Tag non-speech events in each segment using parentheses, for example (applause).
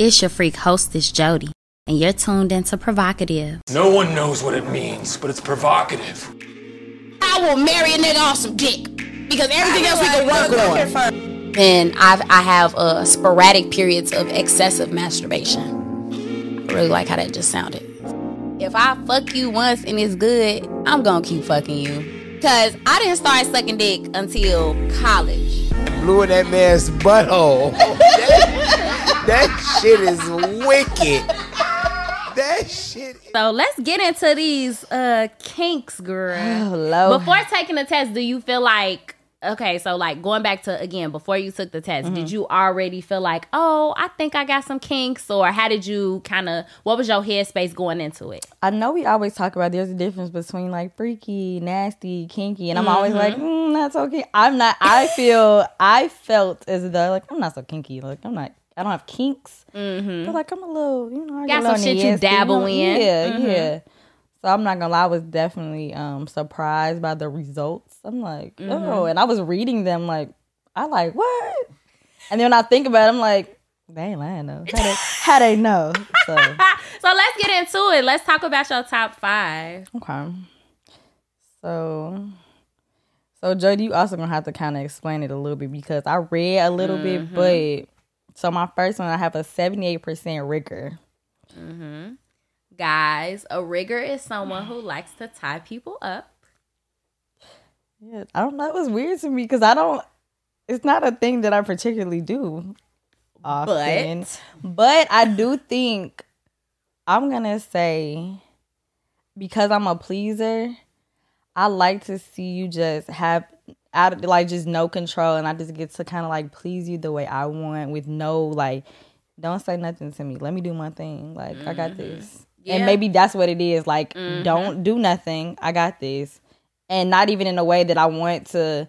It's your freak hostess, Jody, and you're tuned into PrHOEvocative. No one knows what it means, but it's provocative. I will marry a nigga off some dick because everything else we can work on. And I've, I have uh, sporadic periods of excessive masturbation. I really like how that just sounded. If I fuck you once and it's good, I'm gonna keep fucking you. Because I didn't start sucking dick until college. Blew in that man's butthole. (laughs) that, that shit is wicked. That shit. So let's get into these uh kinks, girl. Oh, Before taking the test, do you feel like okay, so like going back to again, before you took the test, Mm-hmm. did you already feel like, oh, I think I got some kinks? Or how did you kind of what was your headspace going into it? I know we always talk about there's a difference between like freaky, nasty, kinky, and I'm always like, Mm-hmm. mm, that's okay. I'm not. I feel. I felt as though like I'm not so kinky. Like I'm not. I don't have kinks. Mm-hmm. But like I'm a little. You know, I Got some shit you dabble know? in. Yeah, Mhm. yeah. So I'm not gonna lie. I was definitely um surprised by the results. I'm like, Mm-hmm. oh, and I was reading them like, I like what? And then when I think about it, I'm like, they ain't lying though. How they, (laughs) how they know? So. (laughs) So let's get into it. Let's talk about your top five. Okay. So, so Jody, you also gonna have to kind of explain it a little bit because I read a little bit, but so my first one I have a seventy eight percent rigger. Mm-hmm. Guys, a rigger is someone who likes to tie people up. Yeah, I don't know. It was weird to me because I don't. It's not a thing that I particularly do often, but I do think I'm gonna say because I'm a pleaser. I like to see you just have out of like just no control, and I just get to kind of like please you the way I want with no like. Don't say nothing to me. Let me do my thing. Like I got mm-hmm. this. Yeah. And maybe that's what it is. Like mm-hmm. don't do nothing. I got this. And not even in a way that I want to.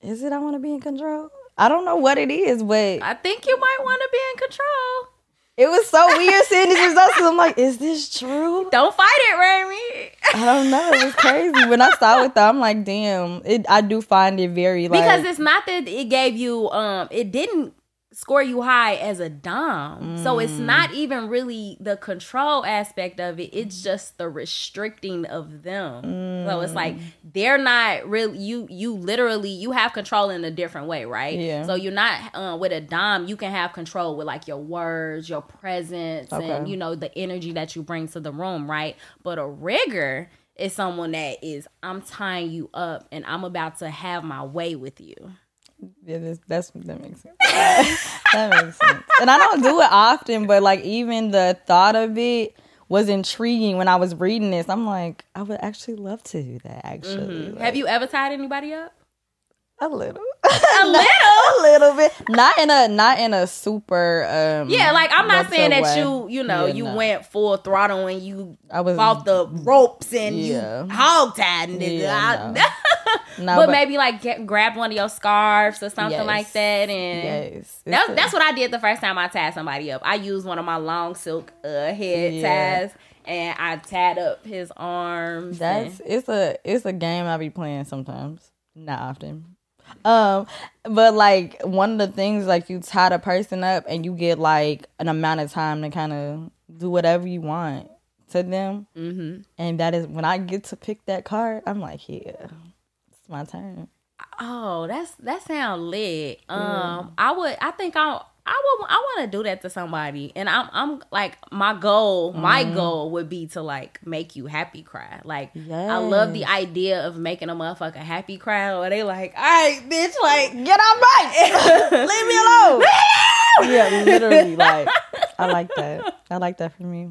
Is it I want to be in control? I don't know what it is, but I think you might want to be in control. it was so weird seeing these results. I'm like, is this true? Don't fight it, Ramee. I don't know. It was crazy. When I saw it, though, I'm like, damn. It. I do find it very like because it's not that it gave you um it didn't score you high as a dom. So it's not even really the control aspect of it. It's just the restricting of them. So it's like they're not really you you literally you have control in a different way right? Yeah. so you're not uh, with a dom you can have control with like your words your presence and you know the energy that you bring to the room right? But a rigger is someone that is i'm tying you up and i'm about to have my way with you Yeah, that's, that's that makes sense. (laughs) that makes sense. And I don't do it often, but like even the thought of it was intriguing when I was reading this. I'm like, I would actually love to do that. Actually, Have you ever tied anybody up? a little, A little. (laughs) a little bit, not in a not in a super. um Yeah, like I'm not saying that way. you, you know, Yeah, you no. went full throttle and you I was bought the ropes and Yeah. you hog tied nigga. Yeah, I- no, (laughs) (laughs) but, maybe like get, grab one of your scarves or something Yes. like that, and yes, that, that's what I did the first time I tied somebody up. I used one of my long silk uh, head Yeah. ties and I tied up his arms. That's and- it's a it's a game I be playing sometimes, not often. Um, but like one of the things like you tie a person up and you get like an amount of time to kind of do whatever you want to them, mm-hmm. and that is when I get to pick that card. I'm like, yeah, it's my turn. Oh, that's that sound lit. Um, I would. I think I. I would. I want to do that to somebody, and I'm. I'm like my goal. My goal would be to like make you happy cry. Like I love the idea of making a motherfucker happy cry, or they like, all right, bitch, like Get on right, (laughs) leave me alone. (laughs) yeah, literally, like I like that. I like that for me.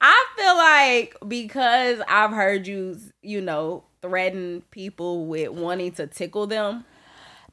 I feel like because I've heard you, you know, threaten people with wanting to tickle them.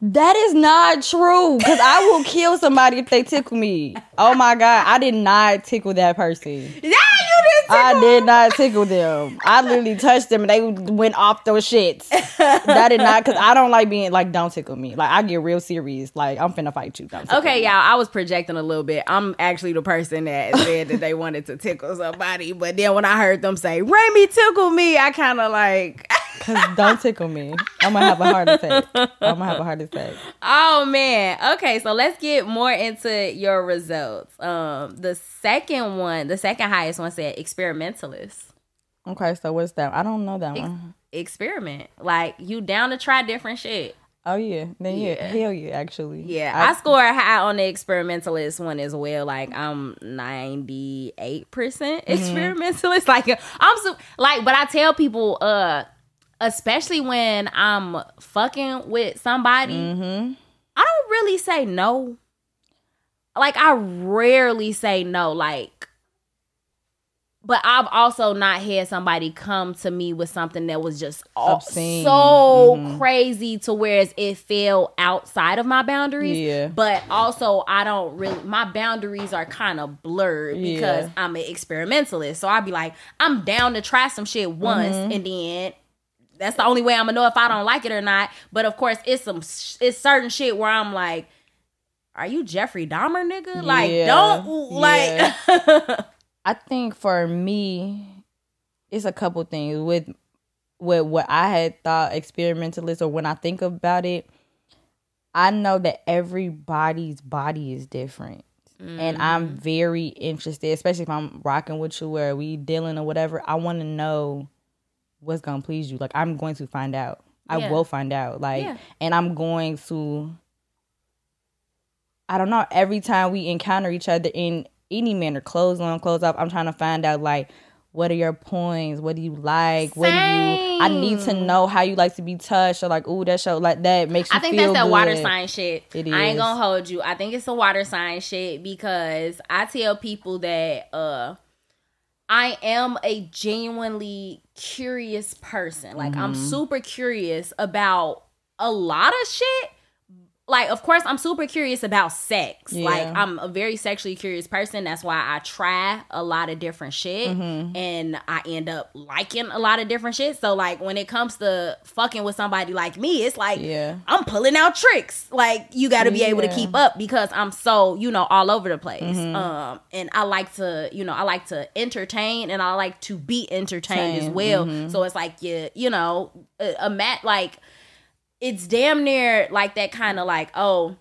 That is not true. Cause I will kill somebody if they tickle me. Oh my god, I did not tickle that person. Yeah, you did. I did not tickle them. I literally touched them and they went off those shits. That did not cause I don't like being like don't tickle me. Like I get real serious. Like I'm finna fight you. Don't Okay, me. y'all, I was projecting a little bit. I'm actually the person that (laughs) said that they wanted to tickle somebody, but then when I heard them say, Ramee tickle me, I kind of like, (laughs) Cause don't tickle me. I'm gonna have a heart attack. I'm gonna have a heart attack. Oh man. Okay, so let's get more into your results. Um, the second one, the second highest one said experimentalist. Okay, so what's that? I don't know that one. Experiment. Like you down to try different shit. Oh yeah, then yeah, Yeah. hell yeah, actually. Yeah, I, score high on the experimentalist one as well. Like I'm 98% experimentalist. (laughs) Like I'm so, like but I tell people uh especially when I'm fucking with somebody, I don't really say no. Like I rarely say no like but I've also not had somebody come to me with something that was just Obscene. so crazy to whereas it fell outside of my boundaries. Yeah. But also I don't really my boundaries are kind of blurred because Yeah. I'm an experimentalist. So I'd be like, I'm down to try some shit once Mm-hmm. and then that's the only way I'm gonna know if I don't like it or not. But of course, it's some it's certain shit where I'm like, are you Jeffrey Dahmer, nigga? Like, Yeah. don't like. (laughs) I think for me, it's a couple things with with what I had thought experimentalist or when I think about it, I know that everybody's body is different. And mm. I'm very interested, especially if I'm rocking with you or we dealing or whatever. I want to know what's gonna please you. Like I'm going to find out. I Yeah. will find out. Like, Yeah. and I'm going to. I don't know. Every time we encounter each other in any manner, clothes on, clothes off, I'm trying to find out like what are your points? What do you like? What do you? I need to know how you like to be touched, or like, ooh, that show like that makes you. I think feel that's that water sign shit. It I ain't gonna hold you. I think it's a water sign shit because I tell people that uh I am a genuinely curious person. Like I'm Mm-hmm. super curious about a lot of shit. Like, of course, I'm super curious about sex. Yeah. Like, I'm a very sexually curious person. That's why I try a lot of different shit, Mm-hmm. and I end up liking a lot of different shit. So, like, when it comes to fucking with somebody like me, it's like Yeah. I'm pulling out tricks. Like, you got to be able to keep up because I'm so you know all over the place. Mm-hmm. Um, and I like to you know I like to entertain and I like to be entertained as well. Mm-hmm. So it's like you you know a, a mat like it's damn near like that kind of like oh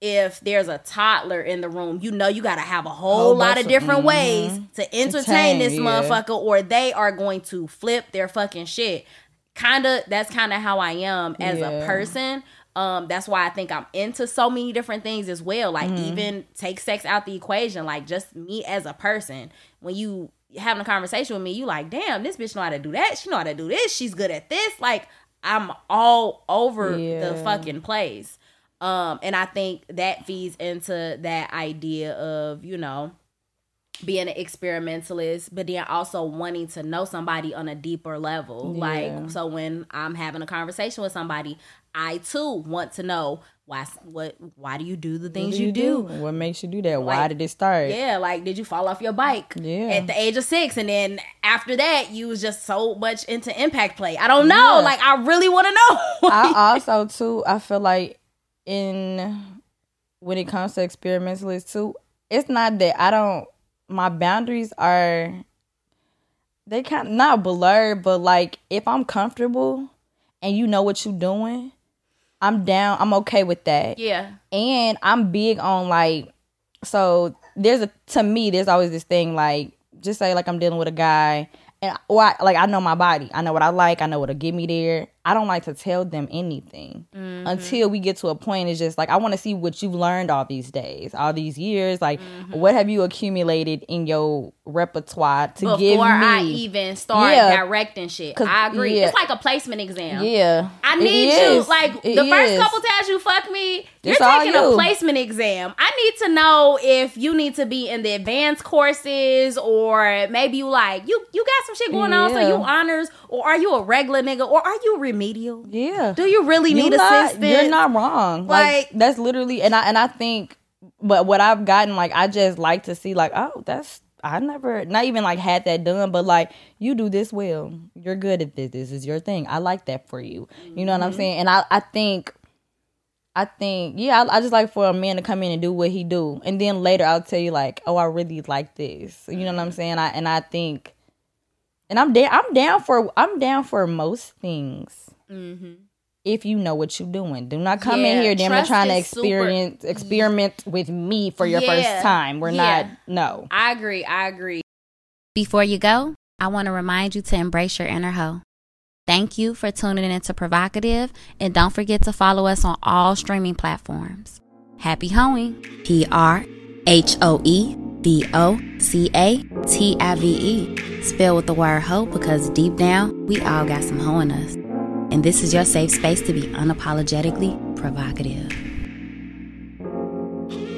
if there's a toddler in the room you know you got to have a whole, Whole lot of different ways to entertain Entertain, this yeah. motherfucker or they are going to flip their fucking shit. Kind of that's kind of how i am as a person. Um that's why i think i'm into so many different things as well like Mm-hmm. even take sex out the equation like just me as a person. When you having a conversation with me you like damn this bitch know how to do that. She know how to do this. She's good at this. Like i'm all over the fucking place um and i think that feeds into that idea of you know being an experimentalist, but then also wanting to know somebody on a deeper level. Yeah. Like, so when I'm having a conversation with somebody, I too want to know why, what, why do you do the things do you, do? What makes you do that? Why did it start? Yeah, like did you fall off your bike Yeah. at the age of six, and then after that you was just so much into impact play? I don't know. Yeah. Like I really want to know. (laughs) I also too, I feel like in when it comes to experimentalists too, it's not that I don't my boundaries are they kind of not blurred, but like if I'm comfortable and you know what you're doing, I'm down. I'm okay with that. yeah, And I'm big on like so there's a to me there's always this thing like just say like I'm dealing with a guy and or I, like I know my body. I know what I like. I know what'll get me there. I don't like to tell them anything Mm-hmm. until we get to a point. It's just like I want to see what you've learned all these days, all these years. Like Mm-hmm. what have you accumulated in your repertoire to before give me? Before I even start Yeah. directing shit. I agree. yeah. It's like a placement exam. yeah, I need you. Like It the first couple times you fuck me, you're It's taking a placement exam. I need to know if you need to be in the advanced courses or maybe you like you you got some shit going on, so you honors, or are you a regular nigga, or are you remedial? Yeah. Do you really need not, assistance? You're not wrong. Like, Like- that's literally and I and I think but what I've gotten like I just like to see like oh that's I never not even like had that done but like you do this well. You're good at this. This is your thing. I like that for you. You know what Mm-hmm. I'm saying? And I I think I think yeah, I, I just like for a man to come in and do what he do, and then later I'll tell you like, oh, I really like this. You know what I'm saying? I and I think and I'm down. I'm down for. I'm down for most things. Mm-hmm. If you know what you're doing, do not come yeah, in here damn trying to experience super... experiment with me for your yeah, first time. We're yeah. not. No, I agree. I agree. Before you go, I want to remind you to embrace your inner hoe. Thank you for tuning in to PrHOEvocative, and don't forget to follow us on all streaming platforms. Happy hoeing. P R H O E V O C A T I V E. Spell with the word hoe because deep down, we all got some hoe in us. And this is your safe space to be unapologetically provocative.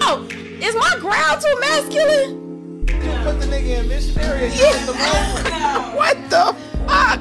Oh, is my growl too masculine? You put the nigga in missionary yeah. the What the fuck?